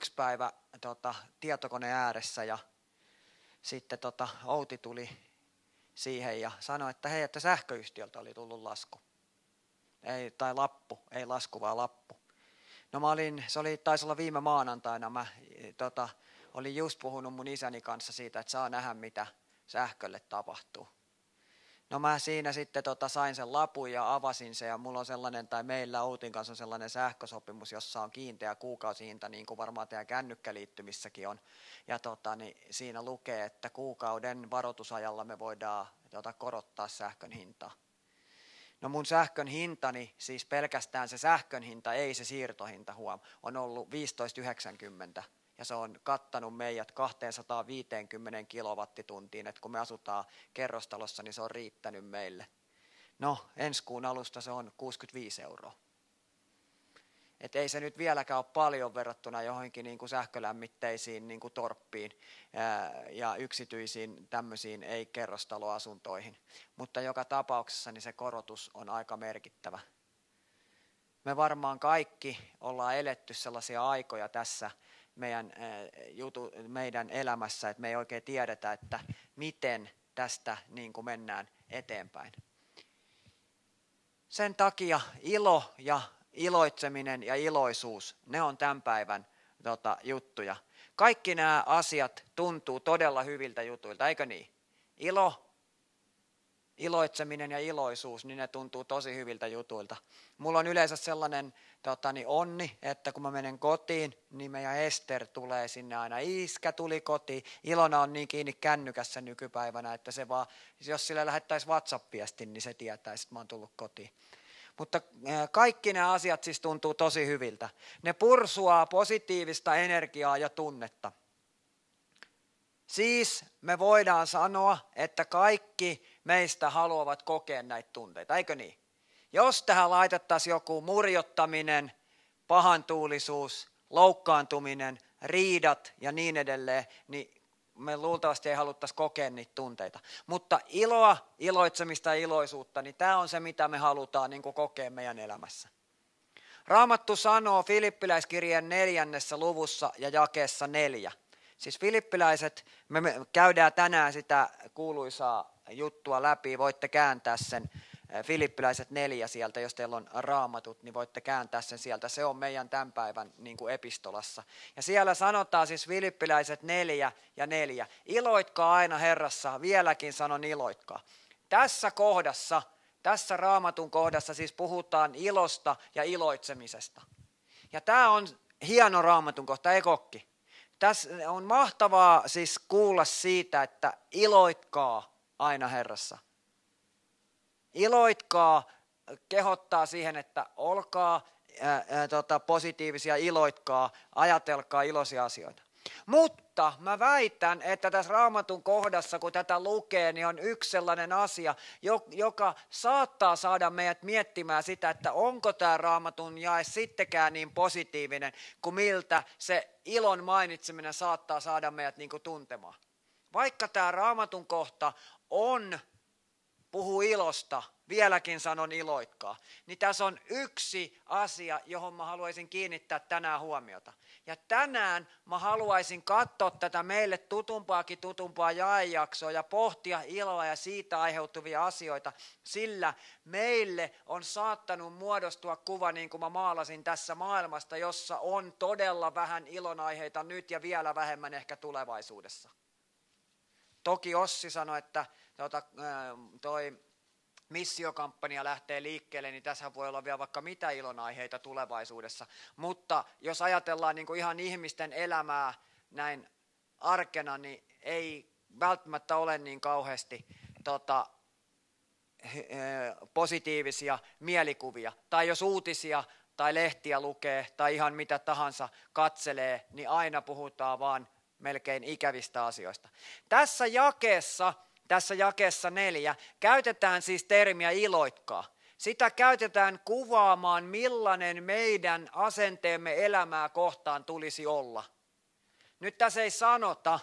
Yksi päivä tota, tietokoneen ääressä ja sitten tota, Outi tuli siihen ja sanoi, että hei, että sähköyhtiöltä oli tullut lasku. Ei, tai lappu, ei lasku, vaan lappu. No mä olin, se oli, taisi olla viime maanantaina, mä tota, olin just puhunut mun isäni kanssa siitä, että saa nähdä mitä sähkölle tapahtuu. No mä siinä sitten tota sain sen lapun ja avasin sen ja mulla on sellainen, tai meillä Outin kanssa on sellainen sähkösopimus, jossa on kiinteä kuukausihinta, niin kuin varmaan teidän kännykkäliittymissäkin on. Ja tota, niin siinä lukee, että kuukauden varoitusajalla me voidaan tota, korottaa sähkön hintaa. No mun sähkön hintani, siis pelkästään se sähkön hinta, ei se siirtohinta huom, on ollut 15,90 ja se on kattanut meidät 250 kilowattituntiin, että kun me asutaan kerrostalossa, niin se on riittänyt meille. No, ensi kuun alusta se on 65 euroa. Et ei se nyt vieläkään ole paljon verrattuna johonkin niin kuin sähkölämmitteisiin niin kuin torppiin ää, ja yksityisiin tämmöisiin ei-kerrostaloasuntoihin. Mutta joka tapauksessa niin se korotus on aika merkittävä. Me varmaan kaikki ollaan eletty sellaisia aikoja tässä, meidän, jutu, meidän elämässä, että me ei oikein tiedetä, että miten tästä niin kuin mennään eteenpäin. Sen takia ilo ja iloitseminen ja iloisuus, ne on tämän päivän tota, juttuja. Kaikki nämä asiat tuntuu todella hyviltä jutuilta, eikö niin? Ilo, iloitseminen ja iloisuus, niin ne tuntuu tosi hyviltä jutuilta. Mulla on yleensä sellainen tota, niin onni, että kun mä menen kotiin, niin meidän Ester tulee sinne aina. Iskä tuli kotiin. Ilona on niin kiinni kännykässä nykypäivänä, että se vaan, jos sille lähettäisiin WhatsApp-viestin, niin se tietäisi, että mä oon tullut kotiin. Mutta kaikki nämä asiat siis tuntuu tosi hyviltä. Ne pursuaa positiivista energiaa ja tunnetta. Siis me voidaan sanoa, että kaikki meistä haluavat kokea näitä tunteita, eikö niin? Jos tähän laitettaisiin joku murjottaminen, pahantuulisuus, loukkaantuminen, riidat ja niin edelleen, niin me luultavasti ei haluttaisi kokea niitä tunteita. Mutta iloa, iloitsemista ja iloisuutta, niin tämä on se, mitä me halutaan niin kokea meidän elämässä. Raamattu sanoo Filippiläiskirjeen neljännessä luvussa ja jakeessa neljä. Siis filippiläiset, me käydään tänään sitä kuuluisaa juttua läpi, voitte kääntää sen Filippiläiset neljä sieltä, jos teillä on raamatut, niin voitte kääntää sen sieltä. Se on meidän tämän päivän niin kuin epistolassa. Ja siellä sanotaan siis Filippiläiset neljä ja neljä. Iloitkaa aina Herrassa, vieläkin sanon iloitkaa. Tässä kohdassa, tässä raamatun kohdassa siis puhutaan ilosta ja iloitsemisesta. Ja tämä on hieno raamatun kohta, ei kokki? Tässä on mahtavaa siis kuulla siitä, että iloitkaa aina Herrassa. Iloitkaa, kehottaa siihen, että olkaa ää, ää, tota, positiivisia, iloitkaa, ajatelkaa iloisia asioita. Mutta mä väitän, että tässä raamatun kohdassa, kun tätä lukee, niin on yksi sellainen asia, joka saattaa saada meidät miettimään sitä, että onko tämä raamatun jae sittenkään niin positiivinen, kuin miltä se ilon mainitseminen saattaa saada meidät niin kuin tuntemaan. Vaikka tämä raamatun kohta on puhuu ilosta, vieläkin sanon iloikkaa, niin tässä on yksi asia, johon mä haluaisin kiinnittää tänään huomiota. Ja tänään mä haluaisin katsoa tätä meille tutumpaakin tutumpaa jaejaksoa ja pohtia iloa ja siitä aiheutuvia asioita, sillä meille on saattanut muodostua kuva, niin kuin mä maalasin tässä maailmasta, jossa on todella vähän ilonaiheita nyt ja vielä vähemmän ehkä tulevaisuudessa. Toki Ossi sanoi, että tuota, toi missiokampanja lähtee liikkeelle, niin tässä voi olla vielä vaikka mitä ilonaiheita tulevaisuudessa. Mutta jos ajatellaan niin kuin ihan ihmisten elämää näin arkena, niin ei välttämättä ole niin kauheasti tota, positiivisia mielikuvia. Tai jos uutisia tai lehtiä lukee tai ihan mitä tahansa katselee, niin aina puhutaan vaan melkein ikävistä asioista. Tässä jakeessa, tässä jakeessa neljä, käytetään siis termiä iloitkaa. Sitä käytetään kuvaamaan, millainen meidän asenteemme elämää kohtaan tulisi olla. Nyt tässä ei sanota,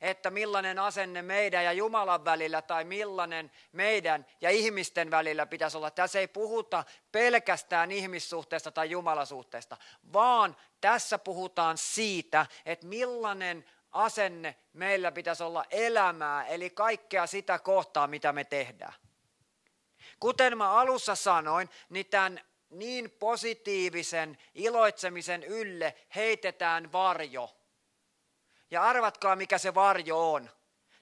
että millainen asenne meidän ja Jumalan välillä tai millainen meidän ja ihmisten välillä pitäisi olla. Tässä ei puhuta pelkästään ihmissuhteesta tai Jumalasuhteesta, vaan tässä puhutaan siitä, että millainen asenne meillä pitäisi olla elämää, eli kaikkea sitä kohtaa, mitä me tehdään. Kuten mä alussa sanoin, niin tämän niin positiivisen iloitsemisen ylle heitetään varjo. Ja arvatkaa, mikä se varjo on.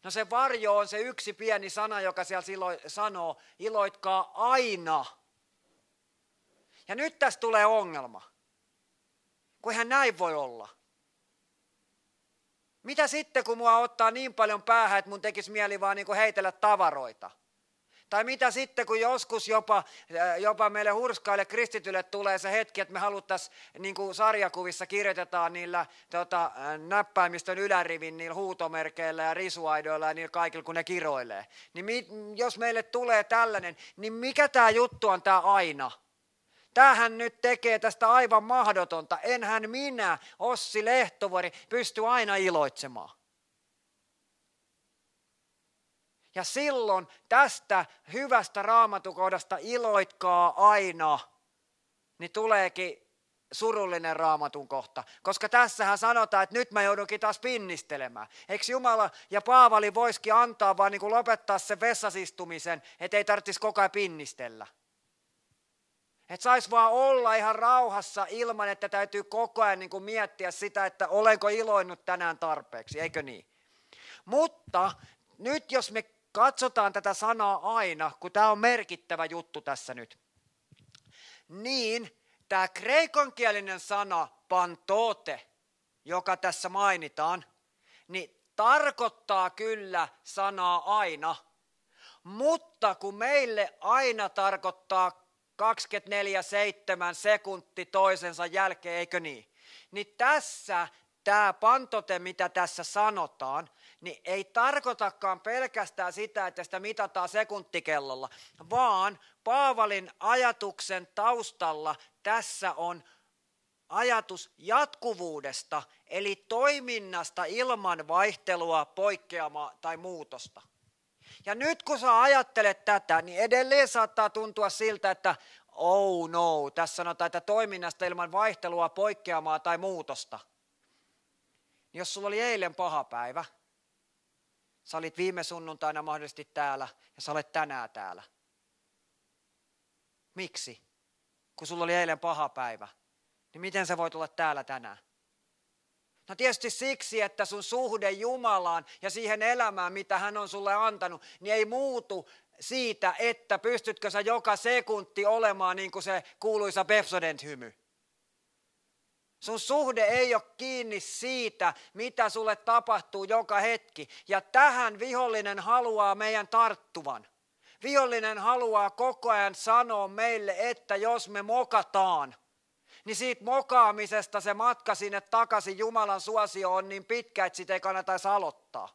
No se varjo on se yksi pieni sana, joka siellä silloin sanoo, iloitkaa aina. Ja nyt tässä tulee ongelma. Kun hän näin voi olla. Mitä sitten, kun mua ottaa niin paljon päähän, että mun tekisi mieli vaan niin kuin heitellä tavaroita? Tai mitä sitten, kun joskus jopa, äh, jopa meille hurskaille kristityille tulee se hetki, että me haluttaisiin, niin kuin sarjakuvissa kirjoitetaan niillä tota, äh, näppäimistön ylärivin niillä huutomerkeillä ja risuaidoilla ja niillä kaikilla, kun ne kiroilee. Niin mi, jos meille tulee tällainen, niin mikä tämä juttu on tämä aina? Tämähän nyt tekee tästä aivan mahdotonta. Enhän minä, Ossi Lehtovuori, pysty aina iloitsemaan. Ja silloin tästä hyvästä raamatukohdasta iloitkaa aina, niin tuleekin surullinen raamatun kohta. Koska tässähän sanotaan, että nyt mä joudunkin taas pinnistelemään. Eikö Jumala ja Paavali voisikin antaa vaan niin kuin lopettaa sen vessasistumisen, että ei tarvitsisi koko ajan pinnistellä. Että sais vaan olla ihan rauhassa ilman, että täytyy koko ajan niin kuin miettiä sitä, että olenko iloinnut tänään tarpeeksi, eikö niin? Mutta nyt jos me katsotaan tätä sanaa aina, kun tämä on merkittävä juttu tässä nyt, niin tämä kreikonkielinen sana pantote, joka tässä mainitaan, niin tarkoittaa kyllä sanaa aina, mutta kun meille aina tarkoittaa 24-7 sekunti toisensa jälkeen, eikö niin? Niin tässä tämä pantote, mitä tässä sanotaan, niin ei tarkoitakaan pelkästään sitä, että sitä mitataan sekuntikellolla, vaan Paavalin ajatuksen taustalla tässä on ajatus jatkuvuudesta, eli toiminnasta ilman vaihtelua, poikkeamaa tai muutosta. Ja nyt kun sä ajattelet tätä, niin edelleen saattaa tuntua siltä, että oh no, tässä sanotaan, että toiminnasta ilman vaihtelua, poikkeamaa tai muutosta. Jos sulla oli eilen paha päivä, Sä olit viime sunnuntaina mahdollisesti täällä ja sä olet tänään täällä. Miksi? Kun sulla oli eilen paha päivä, niin miten sä voit olla täällä tänään? No tietysti siksi, että sun suhde Jumalaan ja siihen elämään, mitä hän on sulle antanut, niin ei muutu siitä, että pystytkö sä joka sekunti olemaan niin kuin se kuuluisa Pepsodent-hymy. Sun suhde ei ole kiinni siitä, mitä sulle tapahtuu joka hetki. Ja tähän vihollinen haluaa meidän tarttuvan. Vihollinen haluaa koko ajan sanoa meille, että jos me mokataan, niin siitä mokaamisesta se matka sinne takaisin Jumalan suosio on niin pitkä, että sitä ei kannata aloittaa.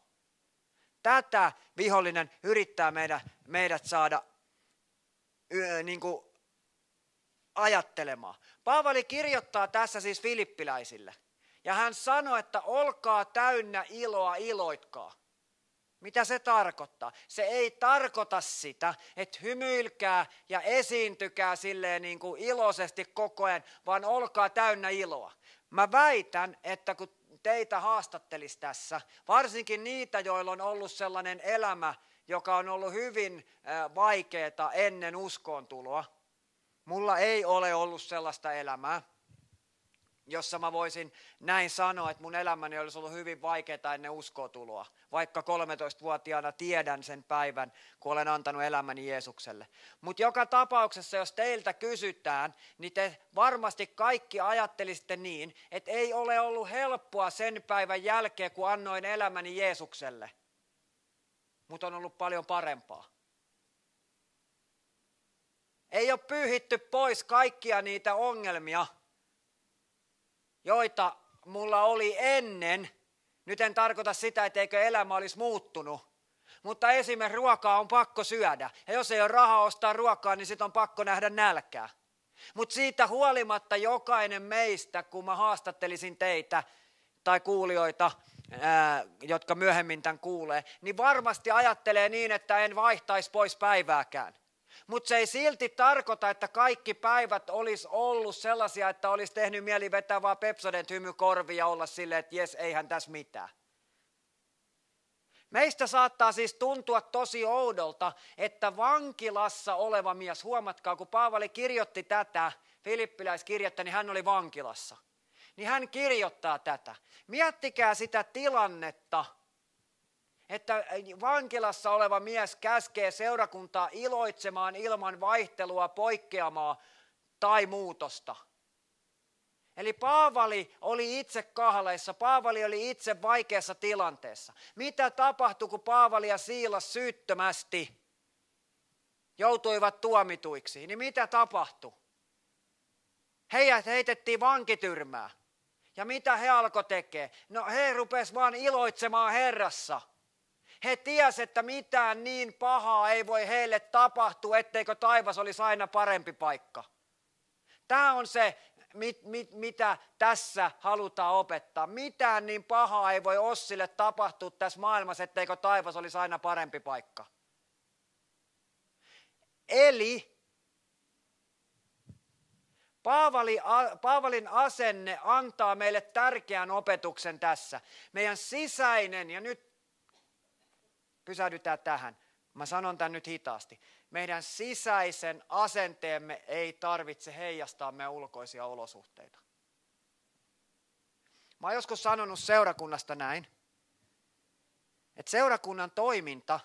Tätä vihollinen yrittää meidät, meidät saada niin kuin ajattelemaan. Paavali kirjoittaa tässä siis filippiläisille. Ja hän sanoi, että olkaa täynnä iloa, iloitkaa. Mitä se tarkoittaa? Se ei tarkoita sitä, että hymyilkää ja esiintykää silleen niin kuin iloisesti koko ajan, vaan olkaa täynnä iloa. Mä väitän, että kun teitä haastattelisi tässä, varsinkin niitä, joilla on ollut sellainen elämä, joka on ollut hyvin vaikeaa ennen uskoon tuloa, Mulla ei ole ollut sellaista elämää, jossa mä voisin näin sanoa, että mun elämäni olisi ollut hyvin vaikeaa ennen uskotuloa. Vaikka 13-vuotiaana tiedän sen päivän, kun olen antanut elämäni Jeesukselle. Mutta joka tapauksessa, jos teiltä kysytään, niin te varmasti kaikki ajattelisitte niin, että ei ole ollut helppoa sen päivän jälkeen, kun annoin elämäni Jeesukselle. Mutta on ollut paljon parempaa. Ei ole pyyhitty pois kaikkia niitä ongelmia, joita mulla oli ennen Nyt en tarkoita sitä, etteikö elämä olisi muuttunut, mutta esimerkiksi ruokaa on pakko syödä. Ja jos ei ole rahaa ostaa ruokaa, niin sitten on pakko nähdä nälkää. Mutta siitä huolimatta jokainen meistä, kun mä haastattelisin teitä tai kuulijoita, ää, jotka myöhemmin tämän kuulee, niin varmasti ajattelee niin, että en vaihtaisi pois päivääkään. Mutta se ei silti tarkoita, että kaikki päivät olisi ollut sellaisia, että olisi tehnyt mieli vetää vaan Pepsodent hymykorvi ja olla silleen, että jes, eihän tässä mitään. Meistä saattaa siis tuntua tosi oudolta, että vankilassa oleva mies, huomatkaa kun Paavali kirjoitti tätä filippiläiskirjettä, niin hän oli vankilassa. Niin hän kirjoittaa tätä. Miettikää sitä tilannetta, että vankilassa oleva mies käskee seurakuntaa iloitsemaan ilman vaihtelua, poikkeamaa tai muutosta. Eli Paavali oli itse kahleissa, Paavali oli itse vaikeassa tilanteessa. Mitä tapahtui, kun Paavali ja Siilas syyttömästi joutuivat tuomituiksi? Niin mitä tapahtui? Heidät heitettiin vankityrmää. Ja mitä he alkoi tekemään? No he rupes vaan iloitsemaan Herrassa. He ties, että mitään niin pahaa ei voi heille tapahtua, etteikö taivas olisi aina parempi paikka. Tämä on se mit, mit, mitä tässä halutaan opettaa. Mitään niin pahaa ei voi Ossille tapahtua tässä maailmassa, etteikö taivas olisi aina parempi paikka. Eli Paavali, Paavalin asenne antaa meille tärkeän opetuksen tässä. Meidän sisäinen, ja nyt pysähdytään tähän, mä sanon tämän nyt hitaasti meidän sisäisen asenteemme ei tarvitse heijastaa meidän ulkoisia olosuhteita. Mä oon joskus sanonut seurakunnasta näin, että seurakunnan toiminta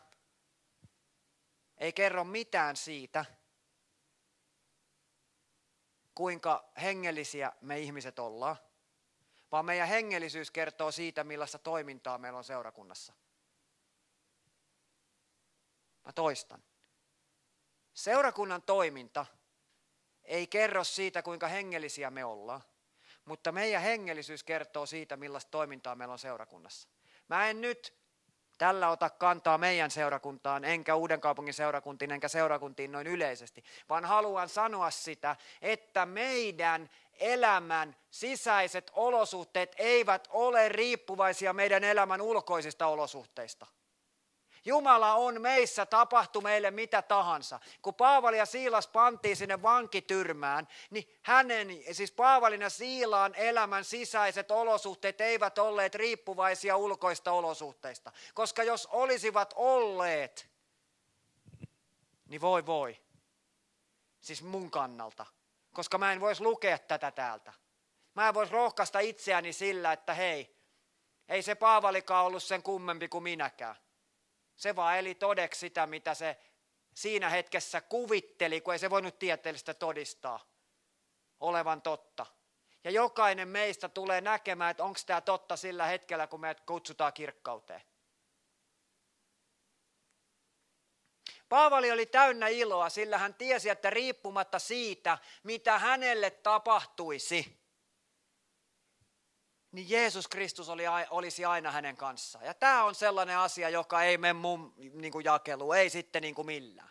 ei kerro mitään siitä, kuinka hengellisiä me ihmiset ollaan, vaan meidän hengellisyys kertoo siitä, millaista toimintaa meillä on seurakunnassa. Mä toistan. Seurakunnan toiminta ei kerro siitä, kuinka hengellisiä me ollaan, mutta meidän hengellisyys kertoo siitä, millaista toimintaa meillä on seurakunnassa. Mä en nyt tällä ota kantaa meidän seurakuntaan, enkä uuden kaupungin seurakuntiin, enkä seurakuntiin noin yleisesti, vaan haluan sanoa sitä, että meidän elämän sisäiset olosuhteet eivät ole riippuvaisia meidän elämän ulkoisista olosuhteista. Jumala on meissä, tapahtu meille mitä tahansa. Kun Paavali ja Siilas pantiin sinne vankityrmään, niin hänen, siis Paavalin ja Siilaan elämän sisäiset olosuhteet eivät olleet riippuvaisia ulkoista olosuhteista. Koska jos olisivat olleet, niin voi voi. Siis mun kannalta. Koska mä en voisi lukea tätä täältä. Mä en voisi rohkaista itseäni sillä, että hei, ei se Paavalikaan ollut sen kummempi kuin minäkään. Se vaan eli todeksi sitä, mitä se siinä hetkessä kuvitteli, kun ei se voinut tieteellistä todistaa olevan totta. Ja jokainen meistä tulee näkemään, että onko tämä totta sillä hetkellä, kun meidät kutsutaan kirkkauteen. Paavali oli täynnä iloa, sillä hän tiesi, että riippumatta siitä, mitä hänelle tapahtuisi, niin Jeesus Kristus oli, olisi aina hänen kanssaan. Ja tämä on sellainen asia, joka ei mene mun niin kuin jakeluun, ei sitten niin kuin millään.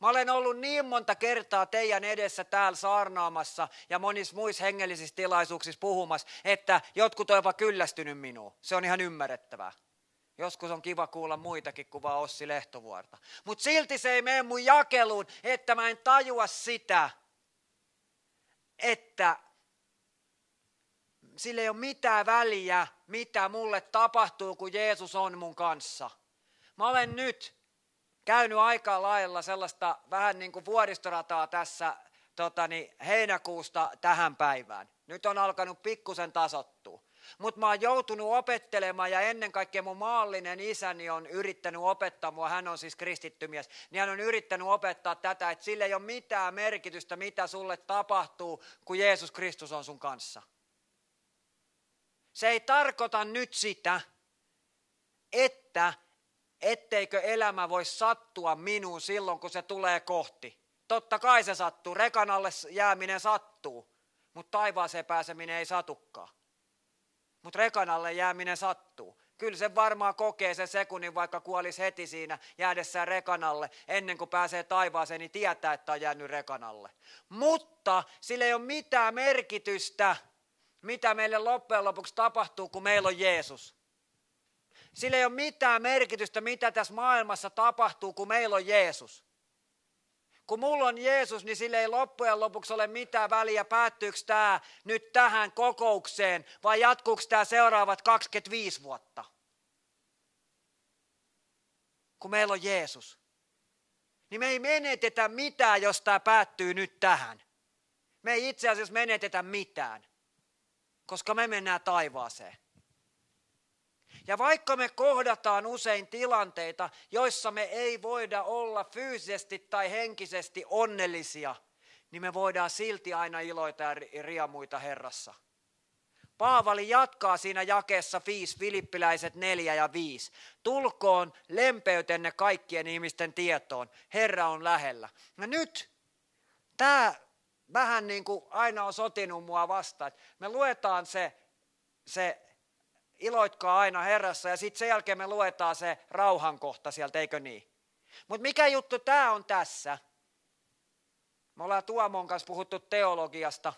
Mä olen ollut niin monta kertaa teidän edessä täällä saarnaamassa ja monissa muissa hengellisissä tilaisuuksissa puhumassa, että jotkut ovat jopa kyllästynyt minuun. Se on ihan ymmärrettävää. Joskus on kiva kuulla muitakin kuin vaan Ossi Lehtovuorta. Mutta silti se ei mene mun jakeluun, että mä en tajua sitä, että sillä ei ole mitään väliä, mitä mulle tapahtuu, kun Jeesus on mun kanssa. Mä olen nyt käynyt aika lailla sellaista vähän niin kuin vuoristorataa tässä totani, heinäkuusta tähän päivään. Nyt on alkanut pikkusen tasottua. Mutta mä oon joutunut opettelemaan ja ennen kaikkea mun maallinen isäni on yrittänyt opettaa mua, hän on siis kristitty mies, niin hän on yrittänyt opettaa tätä, että sillä ei ole mitään merkitystä, mitä sulle tapahtuu, kun Jeesus Kristus on sun kanssa. Se ei tarkoita nyt sitä, että etteikö elämä voi sattua minuun silloin, kun se tulee kohti. Totta kai se sattuu, rekan alle jääminen sattuu, mutta taivaaseen pääseminen ei satukaan. Mutta rekan alle jääminen sattuu. Kyllä se varmaan kokee sen sekunnin, vaikka kuolisi heti siinä jäädessään rekanalle, ennen kuin pääsee taivaaseen, niin tietää, että on jäänyt rekanalle. Mutta sillä ei ole mitään merkitystä, mitä meille loppujen lopuksi tapahtuu, kun meillä on Jeesus. Sillä ei ole mitään merkitystä, mitä tässä maailmassa tapahtuu, kun meillä on Jeesus. Kun mulla on Jeesus, niin sillä ei loppujen lopuksi ole mitään väliä, päättyykö tämä nyt tähän kokoukseen vai jatkuuko tämä seuraavat 25 vuotta. Kun meillä on Jeesus. Niin me ei menetetä mitään, jos tämä päättyy nyt tähän. Me ei itse asiassa menetetä mitään, koska me mennään taivaaseen. Ja vaikka me kohdataan usein tilanteita, joissa me ei voida olla fyysisesti tai henkisesti onnellisia, niin me voidaan silti aina iloita ja riemuita Herrassa. Paavali jatkaa siinä jakeessa 5, Filippiläiset 4 ja 5. Tulkoon lempeytenne kaikkien ihmisten tietoon. Herra on lähellä. Ja nyt tämä vähän niin kuin aina on sotinut mua vastaan. Me luetaan se, se iloitkaa aina Herrassa ja sitten sen jälkeen me luetaan se rauhan kohta sieltä, eikö niin? Mutta mikä juttu tämä on tässä? Me ollaan Tuomon kanssa puhuttu teologiasta,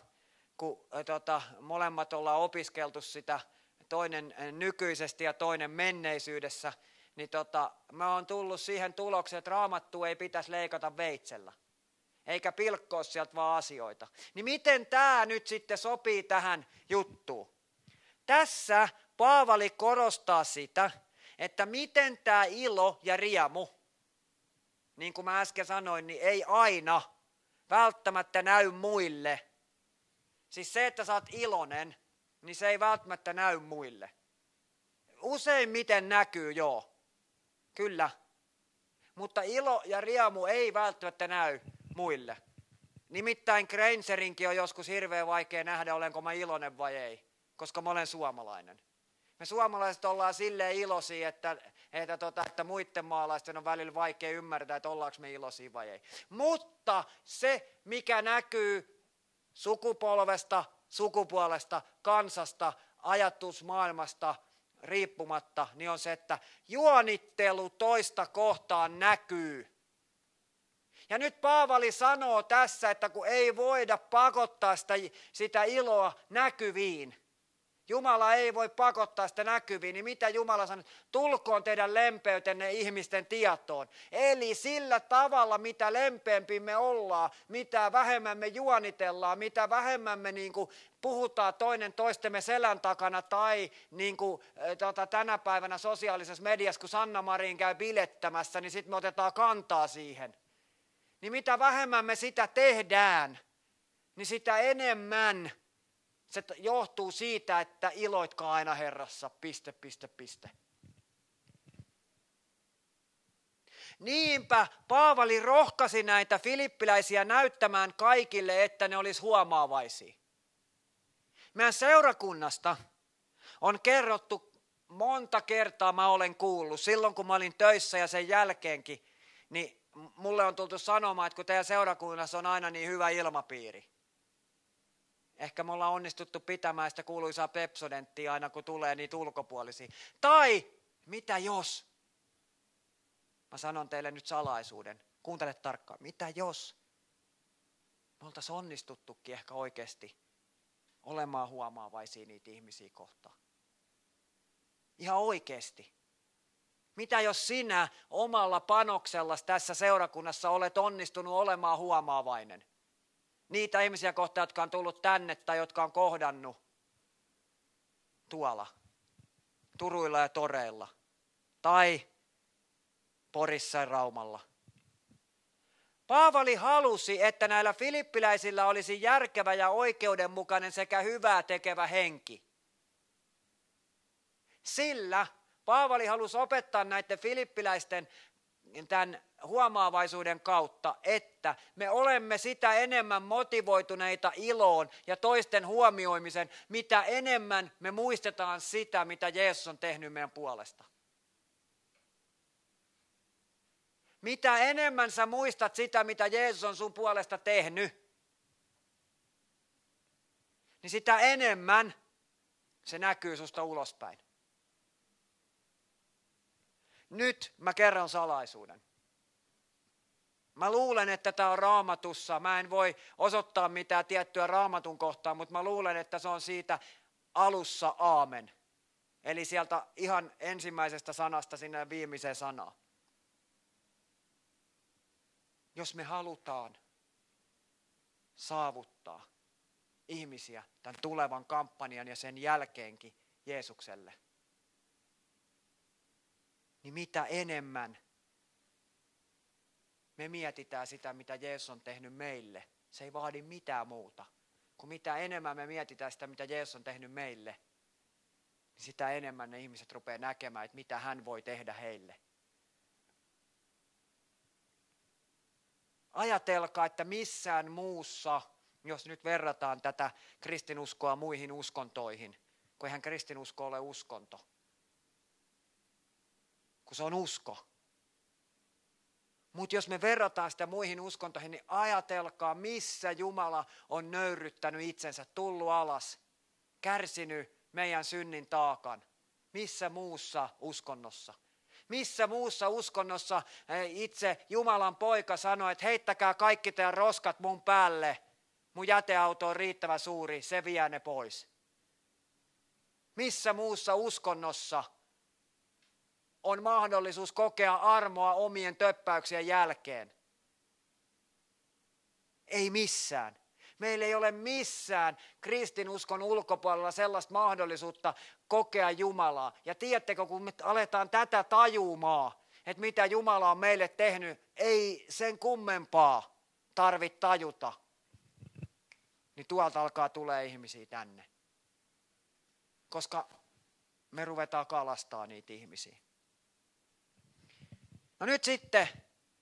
kun tota, molemmat ollaan opiskeltu sitä, toinen nykyisesti ja toinen menneisyydessä, niin tota, me on tullut siihen tulokseen, että raamattu ei pitäisi leikata veitsellä, eikä pilkkoa sieltä vaan asioita. Niin miten tämä nyt sitten sopii tähän juttuun? Tässä Paavali korostaa sitä, että miten tämä ilo ja riemu, niin kuin mä äsken sanoin, niin ei aina välttämättä näy muille. Siis se, että sä oot iloinen, niin se ei välttämättä näy muille. Useimmiten näkyy, joo. Kyllä. Mutta ilo ja riemu ei välttämättä näy muille. Nimittäin Grainserinkin on joskus hirveän vaikea nähdä, olenko mä iloinen vai ei, koska mä olen suomalainen. Me suomalaiset ollaan silleen iloisia, että, että, tota, että muiden maalaisten on välillä vaikea ymmärtää, että ollaanko me iloisia vai ei. Mutta se, mikä näkyy sukupolvesta, sukupuolesta, kansasta, ajatusmaailmasta riippumatta, niin on se, että juonittelu toista kohtaan näkyy. Ja nyt Paavali sanoo tässä, että kun ei voida pakottaa sitä, sitä iloa näkyviin, Jumala ei voi pakottaa sitä näkyviin, niin mitä Jumala sanoo? Tulkoon teidän lempeytenne ihmisten tietoon. Eli sillä tavalla, mitä lempeämpi me ollaan, mitä vähemmän me juonitellaan, mitä vähemmän me niin kuin puhutaan toinen toistemme selän takana tai niin kuin, tota, tänä päivänä sosiaalisessa mediassa, kun Sanna Marin käy bilettämässä, niin sitten me otetaan kantaa siihen. Niin mitä vähemmän me sitä tehdään, niin sitä enemmän se johtuu siitä, että iloitkaa aina Herrassa, piste, piste, piste. Niinpä Paavali rohkasi näitä filippiläisiä näyttämään kaikille, että ne olisi huomaavaisia. Meidän seurakunnasta on kerrottu monta kertaa, mä olen kuullut, silloin kun mä olin töissä ja sen jälkeenkin, niin mulle on tultu sanomaan, että kun teidän seurakunnassa on aina niin hyvä ilmapiiri. Ehkä me ollaan onnistuttu pitämään sitä kuuluisaa pepsodenttia aina kun tulee niitä ulkopuolisia. Tai mitä jos? Mä sanon teille nyt salaisuuden. Kuuntele tarkkaan. Mitä jos? Me oltaisiin onnistuttukin ehkä oikeasti olemaan huomaavaisia niitä ihmisiä kohtaan. Ihan oikeasti. Mitä jos sinä omalla panoksella tässä seurakunnassa olet onnistunut olemaan huomaavainen? niitä ihmisiä kohtaan, jotka on tullut tänne tai jotka on kohdannut tuolla, Turuilla ja Toreilla, tai Porissa ja Raumalla. Paavali halusi, että näillä filippiläisillä olisi järkevä ja oikeudenmukainen sekä hyvää tekevä henki. Sillä Paavali halusi opettaa näiden filippiläisten tämän huomaavaisuuden kautta, että me olemme sitä enemmän motivoituneita iloon ja toisten huomioimisen, mitä enemmän me muistetaan sitä, mitä Jeesus on tehnyt meidän puolesta. Mitä enemmän sä muistat sitä, mitä Jeesus on sun puolesta tehnyt, niin sitä enemmän Se näkyy susta ulospäin. Nyt mä kerron salaisuuden. Mä luulen, että tämä on raamatussa. Mä en voi osoittaa mitään tiettyä raamatun kohtaa, mutta mä luulen, että se on siitä alussa aamen. Eli sieltä ihan ensimmäisestä sanasta sinne viimeiseen sanaan. Jos me halutaan saavuttaa ihmisiä tämän tulevan kampanjan ja sen jälkeenkin Jeesukselle, niin mitä enemmän me mietitään sitä, mitä Jeesus on tehnyt meille, se ei vaadi mitään muuta. Kun mitä enemmän me mietitään sitä, mitä Jeesus on tehnyt meille, niin sitä enemmän ne ihmiset rupeaa näkemään, että mitä hän voi tehdä heille. Ajatelkaa, että missään muussa, jos nyt verrataan tätä kristinuskoa muihin uskontoihin, kun eihän kristinusko ole uskonto, kun se on usko. Mutta jos me verrataan sitä muihin uskontoihin, niin ajatelkaa, missä Jumala on nöyryttänyt itsensä, tullut alas, kärsinyt meidän synnin taakan. Missä muussa uskonnossa? Missä muussa uskonnossa eh, itse Jumalan poika sanoi, että heittäkää kaikki teidän roskat mun päälle. Mun jäteauto on riittävä suuri, se vie ne pois. Missä muussa uskonnossa on mahdollisuus kokea armoa omien töppäyksien jälkeen? Ei missään. Meillä ei ole missään kristinuskon ulkopuolella sellaista mahdollisuutta kokea Jumalaa. Ja tiedättekö, kun me aletaan tätä tajumaa, että mitä Jumala on meille tehnyt, ei sen kummempaa tarvitse tajuta. Niin tuolta alkaa tulee ihmisiä tänne. Koska me ruvetaan kalastaa niitä ihmisiä. No nyt sitten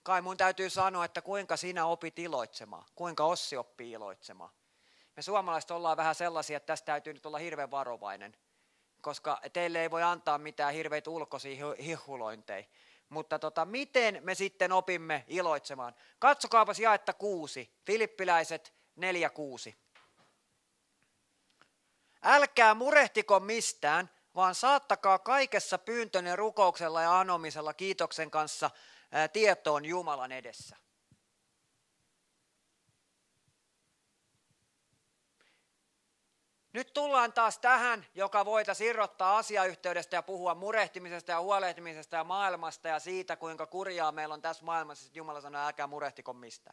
kai mun täytyy sanoa, että kuinka sinä opit iloitsemaan, kuinka Ossi oppii iloitsemaan. Me suomalaiset ollaan vähän sellaisia, että tästä täytyy nyt olla hirveän varovainen, koska teille ei voi antaa mitään hirveitä ulkoisia hihulointeja. Mutta tota, miten me sitten opimme iloitsemaan? Katsokaapas jaetta kuusi, Filippiläiset 4.6. Älkää murehtiko mistään, vaan saattakaa kaikessa pyyntönen rukouksella ja anomisella kiitoksen kanssa – tietoon Jumalan edessä. Nyt tullaan taas tähän, joka voitaisiin irrottaa asiayhteydestä ja puhua murehtimisesta ja huolehtimisesta ja maailmasta ja siitä, kuinka kurjaa meillä on tässä maailmassa, Jumala sanoo, älkää murehtiko mistä.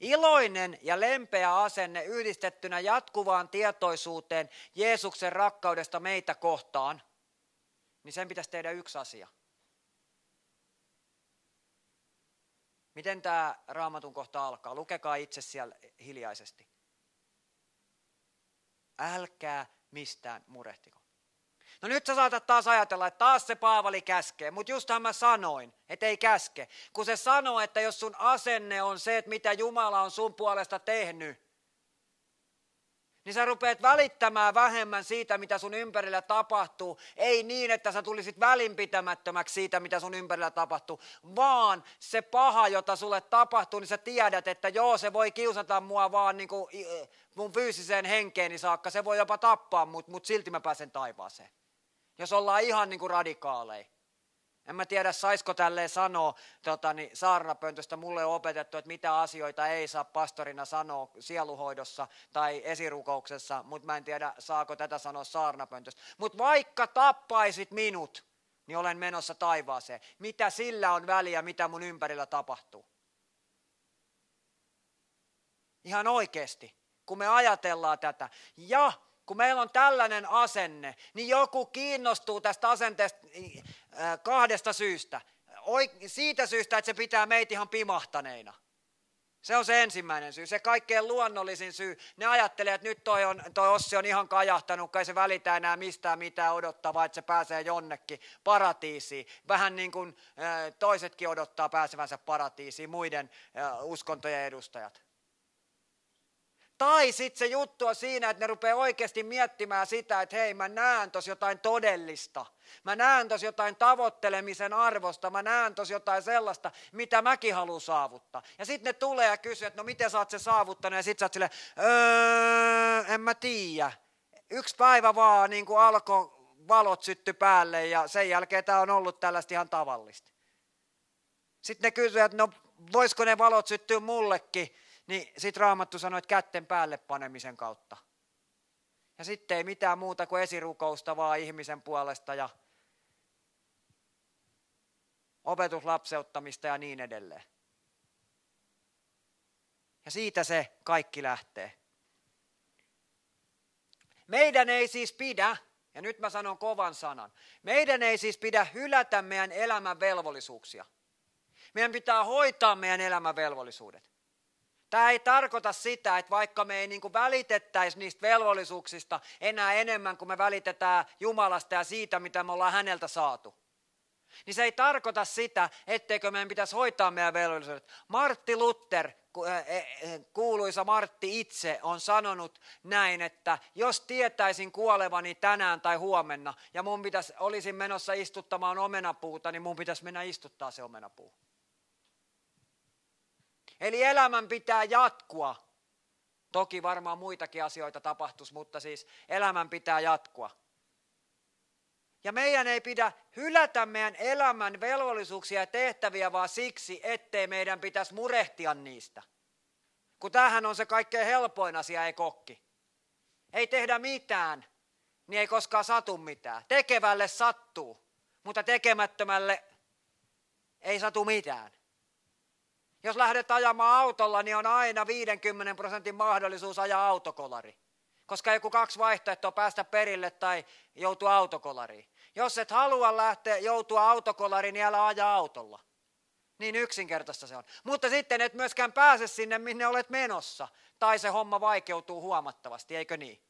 Iloinen ja lempeä asenne yhdistettynä jatkuvaan tietoisuuteen Jeesuksen rakkaudesta meitä kohtaan, niin sen pitäisi tehdä yksi asia – Miten tämä raamatun kohta alkaa? Lukekaa itse siellä hiljaisesti. Älkää mistään murehtiko. No nyt sä saatat taas ajatella, että taas se Paavali käskee, mutta justhan mä sanoin, että ei käske. Kun se sanoo, että jos sun asenne on se, että mitä Jumala on sun puolesta tehnyt, niin sä rupeat välittämään vähemmän siitä, mitä sun ympärillä tapahtuu. Ei niin, että sä tulisit välinpitämättömäksi siitä, mitä sun ympärillä tapahtuu, vaan se paha, jota sulle tapahtuu, niin sä tiedät, että joo, se voi kiusata mua vaan niin kuin mun fyysiseen henkeeni saakka. Se voi jopa tappaa mut, mutta silti mä pääsen taivaaseen. Jos ollaan ihan niin kuin radikaaleja. En mä tiedä, saisiko tälleen sanoa tota, niin saarnapöntöstä. Mulle on opetettu, että mitä asioita ei saa pastorina sanoa sieluhoidossa tai esirukouksessa, mutta mä en tiedä, saako tätä sanoa saarnapöntöstä. Mutta vaikka tappaisit minut, niin olen menossa taivaaseen. Mitä sillä on väliä, mitä mun ympärillä tapahtuu? Ihan oikeasti, kun me ajatellaan tätä. Ja kun meillä on tällainen asenne, niin joku kiinnostuu tästä asenteesta äh, kahdesta syystä. Siitä syystä, että se pitää meitä ihan pimahtaneina. Se on se ensimmäinen syy, se kaikkein luonnollisin syy. Ne ajattelee, että nyt toi, on, toi Ossi on ihan kajahtanut, kai se välitä enää mistään mitään odottavaa, että se pääsee jonnekin paratiisiin. Vähän niin kuin toisetkin odottaa pääsevänsä paratiisiin, muiden uskontojen edustajat. Tai sitten se juttu on siinä, että ne rupeaa oikeasti miettimään sitä, että hei mä näen tos jotain todellista. Mä näen tos jotain tavoittelemisen arvosta, mä näen tos jotain sellaista, mitä mäkin haluan saavuttaa. Ja sitten ne tulee ja kysyy, että no miten sä oot se saavuttanut, ja sitten sä oot silleen, öö, en mä tiedä. yksi päivä vaan niin kuin alkoi valot sytty päälle ja sen jälkeen tämä on ollut tällaista ihan tavallista. Sitten ne kysyivät, että no voisiko ne valot syttyä mullekin, niin sitten Raamattu sanoi, että kätten päälle panemisen kautta. Ja sitten ei mitään muuta kuin esirukousta vaan ihmisen puolesta ja opetuslapseuttamista ja niin edelleen. Ja siitä se kaikki lähtee. Meidän ei siis pidä, ja nyt mä sanon kovan sanan, meidän ei siis pidä hylätä meidän elämän velvollisuuksia. Meidän pitää hoitaa meidän elämän velvollisuudet. Tämä ei tarkoita sitä, että vaikka me ei niin välitettäisi niistä velvollisuuksista enää enemmän kuin me välitetään Jumalasta ja siitä, mitä me ollaan häneltä saatu. Niin se ei tarkoita sitä, etteikö meidän pitäisi hoitaa meidän velvollisuudet. Martti Luther, kuuluisa Martti itse, on sanonut näin, että jos tietäisin kuolevani tänään tai huomenna ja mun pitäisi, olisin menossa istuttamaan omenapuuta, niin mun pitäisi mennä istuttaa se omenapuu. Eli elämän pitää jatkua. Toki varmaan muitakin asioita tapahtuisi, mutta siis elämän pitää jatkua. Ja meidän ei pidä hylätä meidän elämän velvollisuuksia ja tehtäviä vaan siksi, ettei meidän pitäisi murehtia niistä. Kun tämähän on se kaikkein helpoin asia, ei kokki. Ei tehdä mitään, niin ei koskaan satu mitään. Tekevälle sattuu, mutta tekemättömälle ei satu mitään. Jos lähdet ajamaan autolla, niin on aina 50 prosentin mahdollisuus ajaa autokolari. Koska joku kaksi vaihtoehtoa päästä perille tai joutua autokolariin. Jos et halua lähteä joutua autokolariin, niin älä ajaa autolla. Niin yksinkertaista se on. Mutta sitten et myöskään pääse sinne, minne olet menossa. Tai se homma vaikeutuu huomattavasti, eikö niin?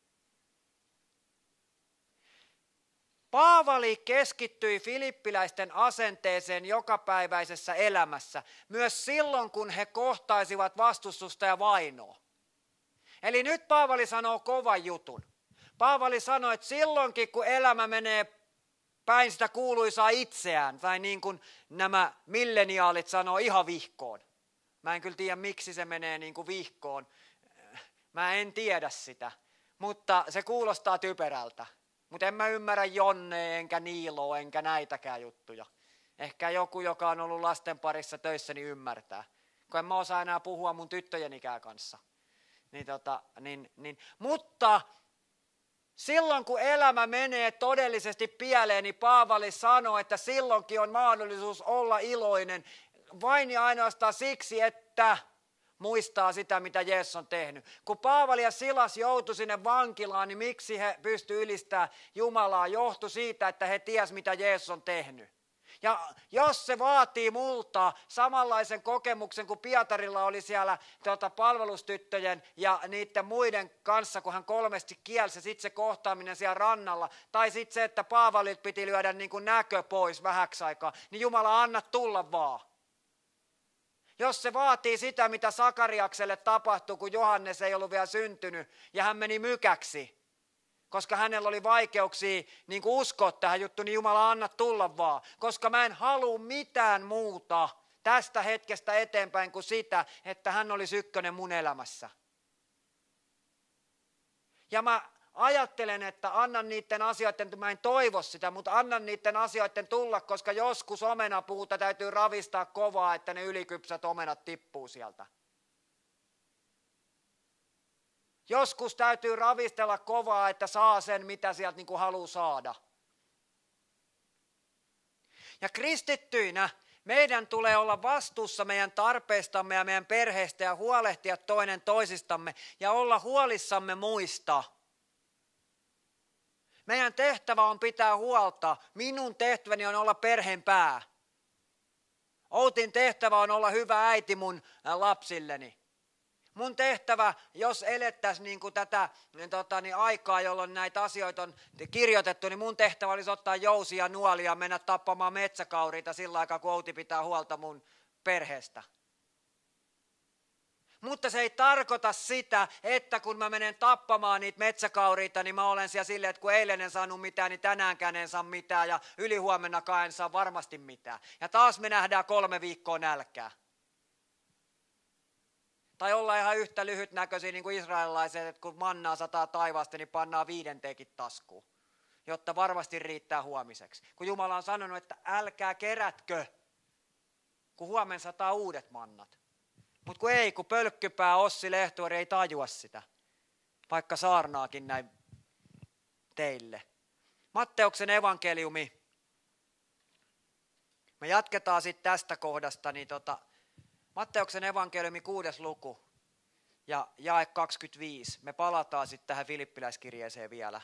Paavali keskittyi filippiläisten asenteeseen jokapäiväisessä elämässä, myös silloin kun he kohtaisivat vastustusta ja vainoa. Eli nyt Paavali sanoo kovan jutun. Paavali sanoi, että silloinkin kun elämä menee päin sitä kuuluisaa itseään, tai niin kuin nämä milleniaalit sanoo ihan vihkoon. Mä en kyllä tiedä, miksi se menee niin kuin vihkoon. Mä en tiedä sitä, mutta se kuulostaa typerältä. Mutta en mä ymmärrä Jonne, enkä Niilo, enkä näitäkään juttuja. Ehkä joku, joka on ollut lasten parissa töissä, niin ymmärtää. Kun en mä osaa enää puhua mun tyttöjenikään kanssa. Niin tota, niin, niin. Mutta silloin kun elämä menee todellisesti pieleen, niin Paavali sanoo, että silloinkin on mahdollisuus olla iloinen vain ja ainoastaan siksi, että muistaa sitä, mitä Jeesus on tehnyt. Kun Paavali ja Silas joutui sinne vankilaan, niin miksi he pystyivät ylistämään Jumalaa? Johtui siitä, että he ties, mitä Jeesus on tehnyt. Ja jos se vaatii multa samanlaisen kokemuksen kuin Pietarilla oli siellä tuota, palvelustyttöjen ja niiden muiden kanssa, kun hän kolmesti kielsi, sitten se kohtaaminen siellä rannalla, tai sitten se, että Paavalit piti lyödä niin kuin näkö pois vähäksi aikaa, niin Jumala anna tulla vaan. Jos se vaatii sitä, mitä Sakariakselle tapahtui, kun Johannes ei ollut vielä syntynyt ja hän meni mykäksi, koska hänellä oli vaikeuksia niin kuin uskoa tähän juttuun, niin Jumala anna tulla vaan. Koska mä en halua mitään muuta tästä hetkestä eteenpäin kuin sitä, että hän olisi ykkönen mun elämässä. Ja mä ajattelen, että annan niiden asioiden, mä en toivo sitä, mutta annan niiden asioiden tulla, koska joskus omenapuuta täytyy ravistaa kovaa, että ne ylikypsät omenat tippuu sieltä. Joskus täytyy ravistella kovaa, että saa sen, mitä sieltä niin kuin haluaa saada. Ja kristittyinä meidän tulee olla vastuussa meidän tarpeistamme ja meidän perheestä ja huolehtia toinen toisistamme ja olla huolissamme muista. Meidän tehtävä on pitää huolta. Minun tehtäväni on olla perheen pää. Outin tehtävä on olla hyvä äiti mun lapsilleni. Mun tehtävä, jos elettäisiin niin kuin tätä niin tota, niin aikaa, jolloin näitä asioita on kirjoitettu, niin mun tehtävä olisi ottaa jousia nuolia ja mennä tappamaan metsäkauriita sillä aikaa, kun Outi pitää huolta mun perheestä. Mutta se ei tarkoita sitä, että kun mä menen tappamaan niitä metsäkauriita, niin mä olen siellä silleen, että kun eilen en saanut mitään, niin tänäänkään en saa mitään ja ylihuomennakaan en saa varmasti mitään. Ja taas me nähdään kolme viikkoa nälkää. Tai olla ihan yhtä lyhytnäköisiä niin kuin israelilaiset, että kun mannaa sataa taivaasta, niin pannaan viidenteekin taskuun, jotta varmasti riittää huomiseksi. Kun Jumala on sanonut, että älkää kerätkö, kun huomenna sataa uudet mannat. Mutta kun ei, kun pölkkypää Ossi Lehtuori ei tajua sitä, vaikka saarnaakin näin teille. Matteuksen evankeliumi. Me jatketaan sitten tästä kohdasta, niin tota, Matteuksen evankeliumi kuudes luku ja jae 25. Me palataan sitten tähän Filippiläiskirjeeseen vielä.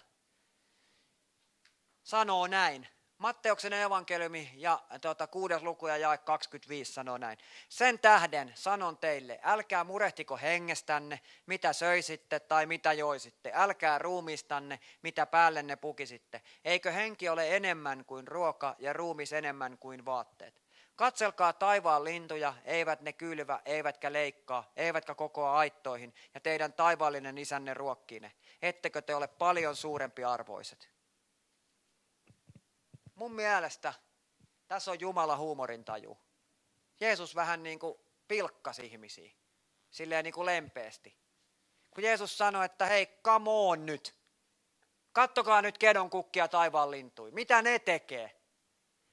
Sanoo näin. Matteuksen evankeliumi ja tuota, kuudes luku ja jae 25 sanoo näin. Sen tähden sanon teille, älkää murehtiko hengestänne, mitä söisitte tai mitä joisitte. Älkää ruumistanne, mitä päällenne pukisitte. Eikö henki ole enemmän kuin ruoka ja ruumis enemmän kuin vaatteet? Katselkaa taivaan lintuja, eivät ne kylvä, eivätkä leikkaa, eivätkä kokoa aittoihin, ja teidän taivaallinen isänne ruokkii ne. Ettekö te ole paljon suurempi arvoiset? Mun mielestä tässä on Jumala huumorintaju. Jeesus vähän niin kuin pilkkasi ihmisiä, silleen niin kuin lempeästi. Kun Jeesus sanoi, että hei, come on nyt. Kattokaa nyt kedon kukkia taivaan lintui. Mitä ne tekee?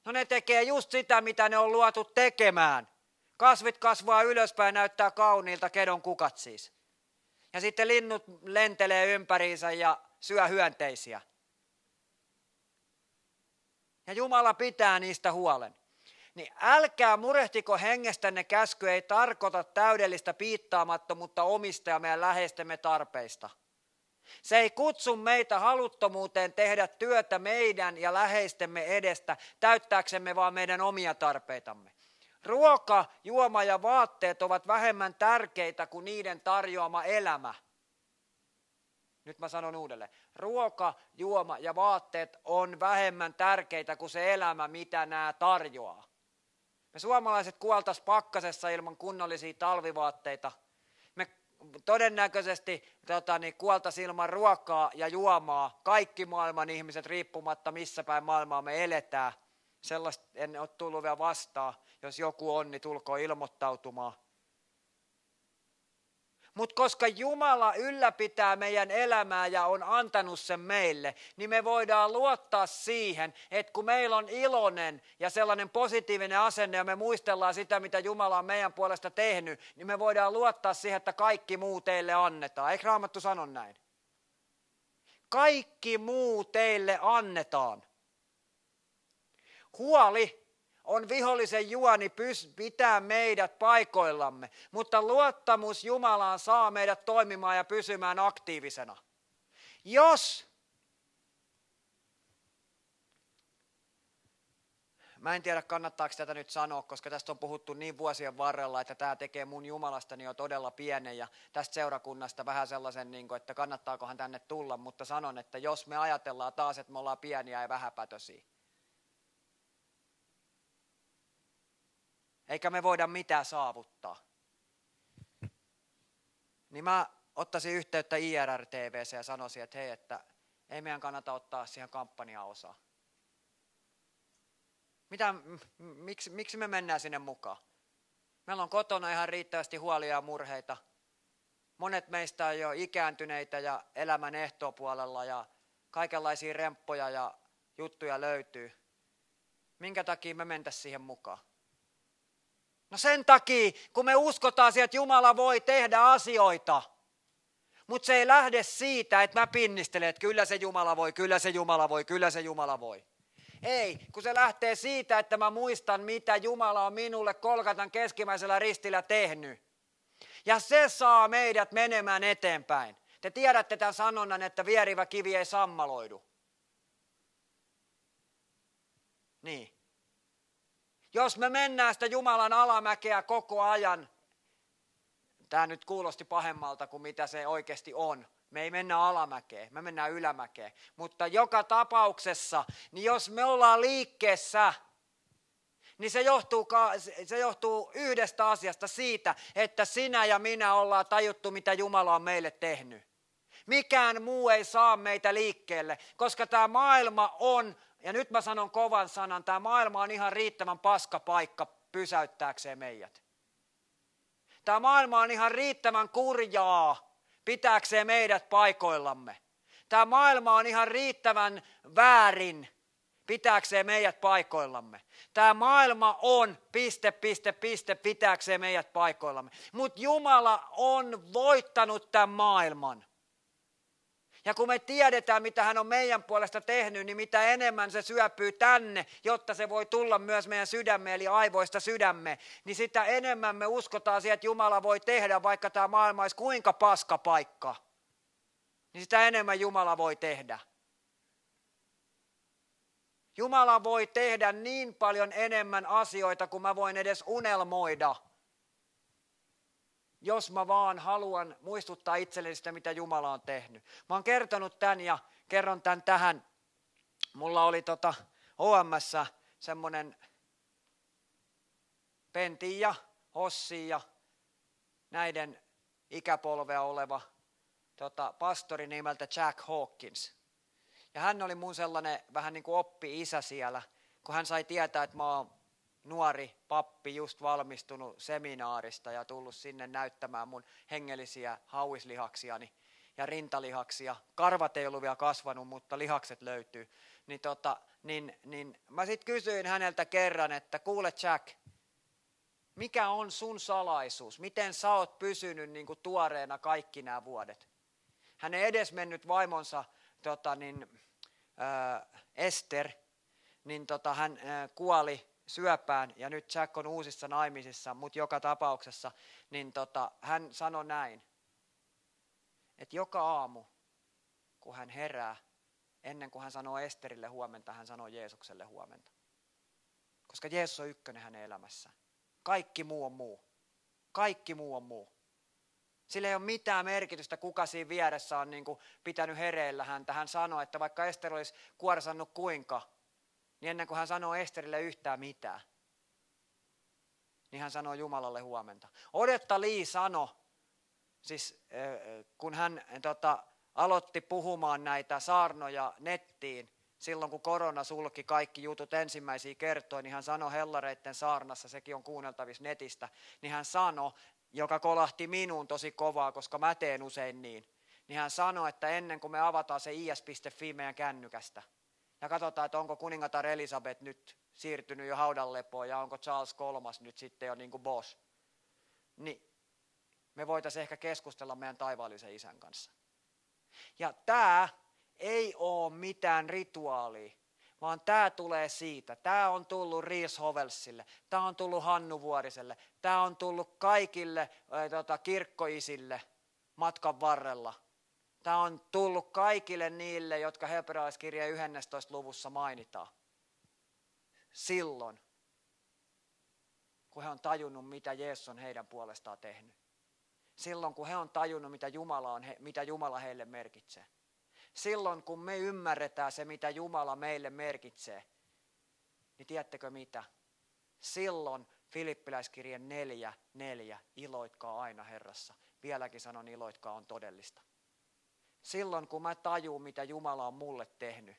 No ne tekee just sitä, mitä ne on luotu tekemään. Kasvit kasvaa ylöspäin, näyttää kauniilta, kedon kukat siis. Ja sitten linnut lentelee ympäriinsä ja syö hyönteisiä. Ja Jumala pitää niistä huolen. Niin älkää murehtiko hengestänne käsky ei tarkoita täydellistä piittaamattomuutta omista ja meidän läheistemme tarpeista – se ei kutsu meitä haluttomuuteen tehdä työtä meidän ja läheistemme edestä, täyttääksemme vaan meidän omia tarpeitamme. Ruoka, juoma ja vaatteet ovat vähemmän tärkeitä kuin niiden tarjoama elämä. Nyt mä sanon uudelleen. Ruoka, juoma ja vaatteet on vähemmän tärkeitä kuin se elämä, mitä nämä tarjoaa. Me suomalaiset kuoltas pakkasessa ilman kunnollisia talvivaatteita – todennäköisesti tota, niin, kuoltaisiin ilman ruokaa ja juomaa. Kaikki maailman ihmiset, riippumatta missä päin maailmaa me eletään. Sellaista en ole tullut vielä vastaan. Jos joku on, niin tulko ilmoittautumaan. Mutta koska Jumala ylläpitää meidän elämää ja on antanut sen meille, niin me voidaan luottaa siihen, että kun meillä on iloinen ja sellainen positiivinen asenne ja me muistellaan sitä, mitä Jumala on meidän puolesta tehnyt, niin me voidaan luottaa siihen, että kaikki muu teille annetaan. Eikö Raamattu sano näin? Kaikki muu teille annetaan. Huoli on vihollisen juoni pitää meidät paikoillamme, mutta luottamus Jumalaan saa meidät toimimaan ja pysymään aktiivisena. Jos Mä en tiedä, kannattaako tätä nyt sanoa, koska tästä on puhuttu niin vuosien varrella, että tämä tekee mun Jumalastani jo todella pienen ja tästä seurakunnasta vähän sellaisen, niin että kannattaakohan tänne tulla, mutta sanon, että jos me ajatellaan taas, että me ollaan pieniä ja vähäpätöisiä, eikä me voida mitään saavuttaa. Niin mä ottaisin yhteyttä IRR-TVC ja sanoisin, että hei, että ei meidän kannata ottaa siihen kampanjaan osaa. Mitä, miksi, miksi me mennään sinne mukaan? Meillä on kotona ihan riittävästi huolia ja murheita. Monet meistä on jo ikääntyneitä ja elämän ehtoopuolella ja kaikenlaisia remppoja ja juttuja löytyy. Minkä takia me mentäisiin siihen mukaan? No sen takia, kun me uskotaan siihen, että Jumala voi tehdä asioita. Mutta se ei lähde siitä, että mä pinnistelen, että kyllä se Jumala voi, kyllä se Jumala voi, kyllä se Jumala voi. Ei, kun se lähtee siitä, että mä muistan, mitä Jumala on minulle Kolkatan keskimmäisellä ristillä tehnyt. Ja se saa meidät menemään eteenpäin. Te tiedätte tämän sanonnan, että vierivä kivi ei sammaloidu. Niin. Jos me mennään sitä Jumalan alamäkeä koko ajan, tämä nyt kuulosti pahemmalta kuin mitä se oikeasti on. Me ei mennä alamäkeen, me mennään ylämäkeen. Mutta joka tapauksessa, niin jos me ollaan liikkeessä, niin se johtuu, se johtuu yhdestä asiasta siitä, että sinä ja minä ollaan tajuttu, mitä Jumala on meille tehnyt. Mikään muu ei saa meitä liikkeelle, koska tämä maailma on ja nyt mä sanon kovan sanan, tämä maailma on ihan riittävän paska paikka pysäyttääkseen meidät. Tämä maailma on ihan riittävän kurjaa pitääkseen meidät paikoillamme. Tämä maailma on ihan riittävän väärin pitääkseen meidät paikoillamme. Tämä maailma on piste, piste, piste pitääkseen meidät paikoillamme. Mutta Jumala on voittanut tämän maailman. Ja kun me tiedetään, mitä hän on meidän puolesta tehnyt, niin mitä enemmän se syöpyy tänne, jotta se voi tulla myös meidän sydämme, eli aivoista sydämme, niin sitä enemmän me uskotaan siihen, että Jumala voi tehdä, vaikka tämä maailma olisi kuinka paska paikka. Niin sitä enemmän Jumala voi tehdä. Jumala voi tehdä niin paljon enemmän asioita kuin mä voin edes unelmoida – jos mä vaan haluan muistuttaa itselleni sitä, mitä Jumala on tehnyt. Mä oon kertonut tämän ja kerron tämän tähän. Mulla oli tota OMS semmoinen Pentin ja Hossi ja näiden ikäpolvea oleva tota, pastori nimeltä Jack Hawkins. Ja hän oli mun sellainen vähän niin kuin oppi-isä siellä, kun hän sai tietää, että mä oon nuori pappi just valmistunut seminaarista ja tullut sinne näyttämään mun hengellisiä hauislihaksiani ja rintalihaksia. Karvat ei ollut vielä kasvanut, mutta lihakset löytyy. Niin, tota, niin, niin mä sitten kysyin häneltä kerran, että kuule Jack, mikä on sun salaisuus? Miten sä oot pysynyt niin kuin tuoreena kaikki nämä vuodet? Hänen edesmennyt vaimonsa tota, niin, äh, Ester, niin tota, hän äh, kuoli syöpään ja nyt Jack on uusissa naimisissa, mutta joka tapauksessa, niin tota, hän sanoi näin, että joka aamu, kun hän herää, ennen kuin hän sanoo Esterille huomenta, hän sanoo Jeesukselle huomenta. Koska Jeesus on ykkönen hänen elämässä. Kaikki muu on muu. Kaikki muu on muu. Sillä ei ole mitään merkitystä, kuka siinä vieressä on niin kuin pitänyt hereillä häntä. Hän sanoi, että vaikka Ester olisi kuorsannut kuinka, niin ennen kuin hän sanoo Esterille yhtään mitään, niin hän sanoo Jumalalle huomenta. Odetta Lee sanoi, siis kun hän tota, aloitti puhumaan näitä saarnoja nettiin, silloin kun korona sulki kaikki jutut ensimmäisiä kertoja, niin hän sanoi Hellareitten saarnassa, sekin on kuunneltavissa netistä, niin hän sanoi, joka kolahti minuun tosi kovaa, koska mä teen usein niin, niin hän sanoi, että ennen kuin me avataan se is.fi meidän kännykästä, ja katsotaan, että onko kuningatar Elisabeth nyt siirtynyt jo haudanlepoon ja onko Charles kolmas nyt sitten jo niin kuin boss. Niin me voitaisiin ehkä keskustella meidän taivaallisen isän kanssa. Ja tämä ei ole mitään rituaalia, vaan tämä tulee siitä. Tämä on tullut Riis Hovelsille, tämä on tullut Hannu Vuoriselle, tämä on tullut kaikille ää, tota, kirkkoisille matkan varrella – Tämä on tullut kaikille niille, jotka hebrealaiskirjeen 11. luvussa mainitaan. Silloin, kun he on tajunnut, mitä Jeesus on heidän puolestaan tehnyt. Silloin, kun he on tajunnut, mitä Jumala, on, mitä Jumala heille merkitsee. Silloin, kun me ymmärretään se, mitä Jumala meille merkitsee, niin tiedättekö mitä? Silloin Filippiläiskirjan neljä, neljä, iloitkaa aina Herrassa. Vieläkin sanon, iloitkaa on todellista silloin kun mä tajuun, mitä Jumala on mulle tehnyt,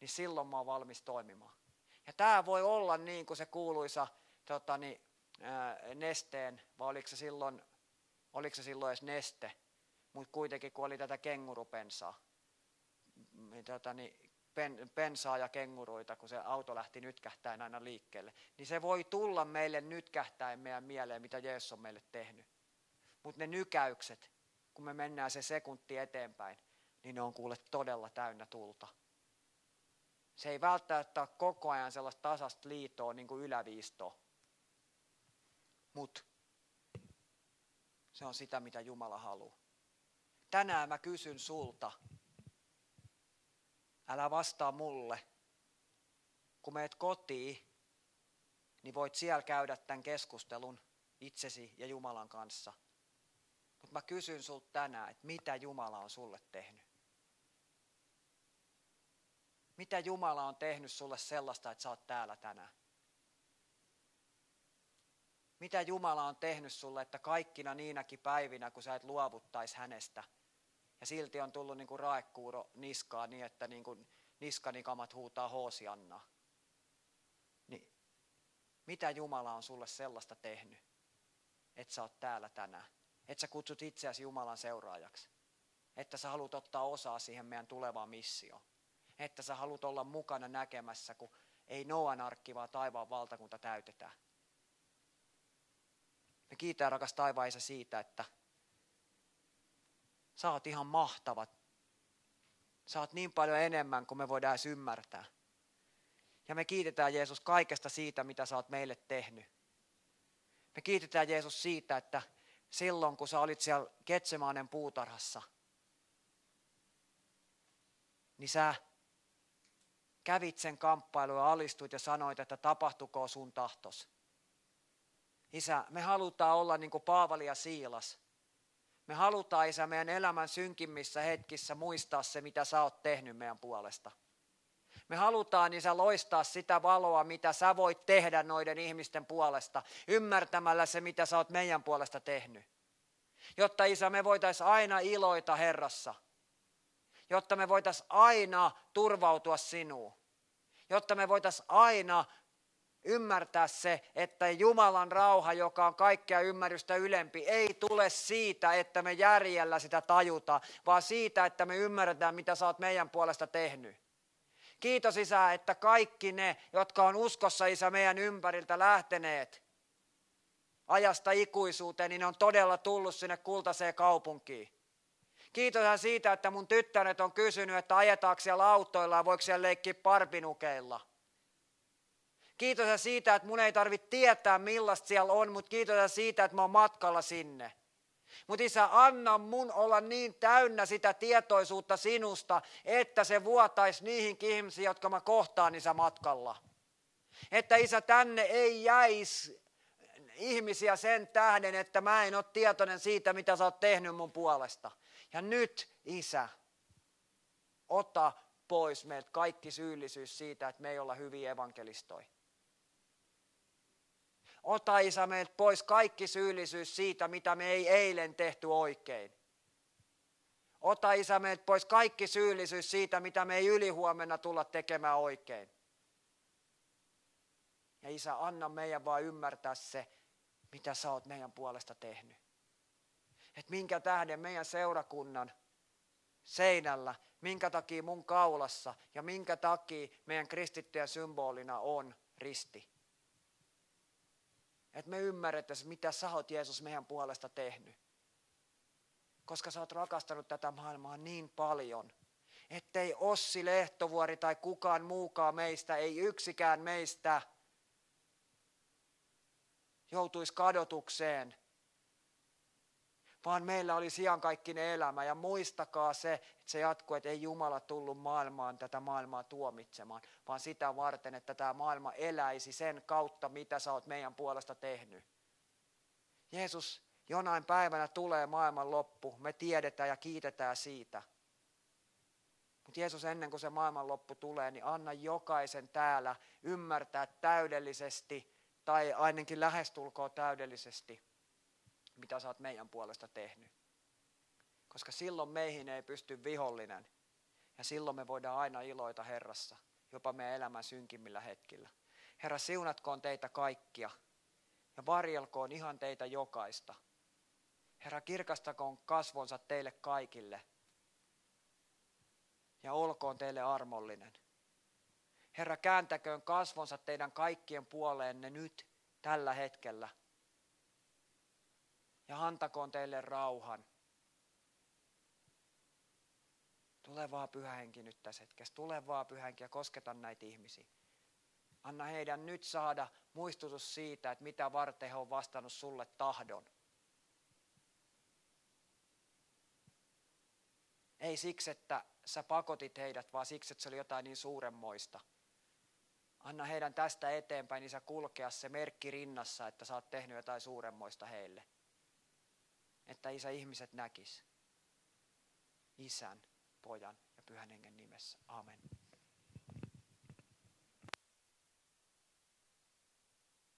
niin silloin mä oon valmis toimimaan. Ja tämä voi olla niin kuin se kuuluisa tota, niin, ää, nesteen, vai oliko se silloin, oliko se silloin edes neste, mutta kuitenkin kun oli tätä kengurupensaa, niin, tota, niin, pen, pensaa ja kenguruita, kun se auto lähti nytkähtäen aina liikkeelle, niin se voi tulla meille nytkähtäen meidän mieleen, mitä Jeesus on meille tehnyt. Mutta ne nykäykset, kun me mennään se sekunti eteenpäin, niin ne on kuule todella täynnä tulta. Se ei välttämättä ole koko ajan sellaista tasasta liitoa niin kuin yläviistoa. Mutta se on sitä, mitä Jumala haluaa. Tänään mä kysyn sulta, älä vastaa mulle. Kun meet kotiin, niin voit siellä käydä tämän keskustelun itsesi ja Jumalan kanssa – mä kysyn sulta tänään, että mitä Jumala on sulle tehnyt? Mitä Jumala on tehnyt sulle sellaista, että sä oot täällä tänään? Mitä Jumala on tehnyt sulle, että kaikkina niinäkin päivinä, kun sä et luovuttaisi hänestä, ja silti on tullut niin kuin raekuuro niskaa niin, että niin kuin niskanikamat huutaa hoosiannaa. Niin, mitä Jumala on sulle sellaista tehnyt? että sä oot täällä tänään. Että sä kutsut itseäsi Jumalan seuraajaksi. Että sä haluat ottaa osaa siihen meidän tulevaan missioon. Että sä haluat olla mukana näkemässä, kun ei Noan arkki, vaan taivaan valtakunta täytetään. Me kiitää rakas taivaan siitä, että sä oot ihan mahtava. Sä oot niin paljon enemmän kuin me voidaan edes ymmärtää. Ja me kiitetään Jeesus kaikesta siitä, mitä sä oot meille tehnyt. Me kiitetään Jeesus siitä, että silloin kun sä olit siellä Ketsemaanen puutarhassa, niin sä kävit sen kamppailun ja alistuit ja sanoit, että tapahtuko sun tahtos. Isä, me halutaan olla niin kuin Paavali ja Siilas. Me halutaan, Isä, meidän elämän synkimmissä hetkissä muistaa se, mitä sä oot tehnyt meidän puolesta. Me halutaan, Isä, loistaa sitä valoa, mitä sä voit tehdä noiden ihmisten puolesta, ymmärtämällä se, mitä sä oot meidän puolesta tehnyt. Jotta, Isä, me voitaisiin aina iloita Herrassa. Jotta me voitaisiin aina turvautua sinuun. Jotta me voitaisiin aina ymmärtää se, että Jumalan rauha, joka on kaikkea ymmärrystä ylempi, ei tule siitä, että me järjellä sitä tajuta, vaan siitä, että me ymmärretään, mitä sä oot meidän puolesta tehnyt. Kiitos Isä, että kaikki ne, jotka on uskossa Isä meidän ympäriltä lähteneet ajasta ikuisuuteen, niin ne on todella tullut sinne kultaseen kaupunkiin. Kiitos siitä, että mun tyttäret on kysynyt, että ajetaanko siellä autoilla ja voiko siellä leikkiä parpinukeilla. Kiitos siitä, että mun ei tarvitse tietää millaista siellä on, mutta kiitos siitä, että mä oon matkalla sinne. Mutta isä, anna mun olla niin täynnä sitä tietoisuutta sinusta, että se vuotaisi niihin ihmisiin, jotka mä kohtaan isä matkalla. Että isä, tänne ei jäisi ihmisiä sen tähden, että mä en ole tietoinen siitä, mitä sä oot tehnyt mun puolesta. Ja nyt, isä, ota pois meiltä kaikki syyllisyys siitä, että me ei olla hyviä evankelistoja. Ota Isä meiltä pois kaikki syyllisyys siitä, mitä me ei eilen tehty oikein. Ota Isä meiltä pois kaikki syyllisyys siitä, mitä me ei ylihuomenna tulla tekemään oikein. Ja Isä, anna meidän vaan ymmärtää se, mitä sä oot meidän puolesta tehnyt. Että minkä tähden meidän seurakunnan seinällä, minkä takia mun kaulassa ja minkä takia meidän kristittyjen symbolina on risti. Että me ymmärrettäisiin, mitä sä oot Jeesus meidän puolesta tehnyt. Koska sä oot rakastanut tätä maailmaa niin paljon, ettei Ossi Lehtovuori tai kukaan muukaan meistä, ei yksikään meistä joutuisi kadotukseen, vaan meillä olisi iankaikkinen elämä. Ja muistakaa se, että se jatkuu, että ei Jumala tullut maailmaan tätä maailmaa tuomitsemaan, vaan sitä varten, että tämä maailma eläisi sen kautta, mitä sä oot meidän puolesta tehnyt. Jeesus jonain päivänä tulee maailman loppu, me tiedetään ja kiitetään siitä. Mutta Jeesus ennen kuin se maailman loppu tulee, niin anna jokaisen täällä ymmärtää täydellisesti, tai ainakin lähestulkoon täydellisesti, mitä sä oot meidän puolesta tehnyt. Koska silloin meihin ei pysty vihollinen. Ja silloin me voidaan aina iloita Herrassa, jopa meidän elämän synkimmillä hetkillä. Herra, siunatkoon teitä kaikkia ja varjelkoon ihan teitä jokaista. Herra, kirkastakoon kasvonsa teille kaikille ja olkoon teille armollinen. Herra, kääntäköön kasvonsa teidän kaikkien puoleenne nyt, tällä hetkellä – ja antakoon teille rauhan. Tule vaan pyhähenki nyt tässä hetkessä. Tule vaan pyhähenki ja kosketa näitä ihmisiä. Anna heidän nyt saada muistutus siitä, että mitä varten he on vastannut sulle tahdon. Ei siksi, että sä pakotit heidät, vaan siksi, että se oli jotain niin suuremmoista. Anna heidän tästä eteenpäin, niin sä kulkea se merkki rinnassa, että sä oot tehnyt jotain suuremmoista heille että isä ihmiset näkis isän, pojan ja pyhän hengen nimessä. Amen.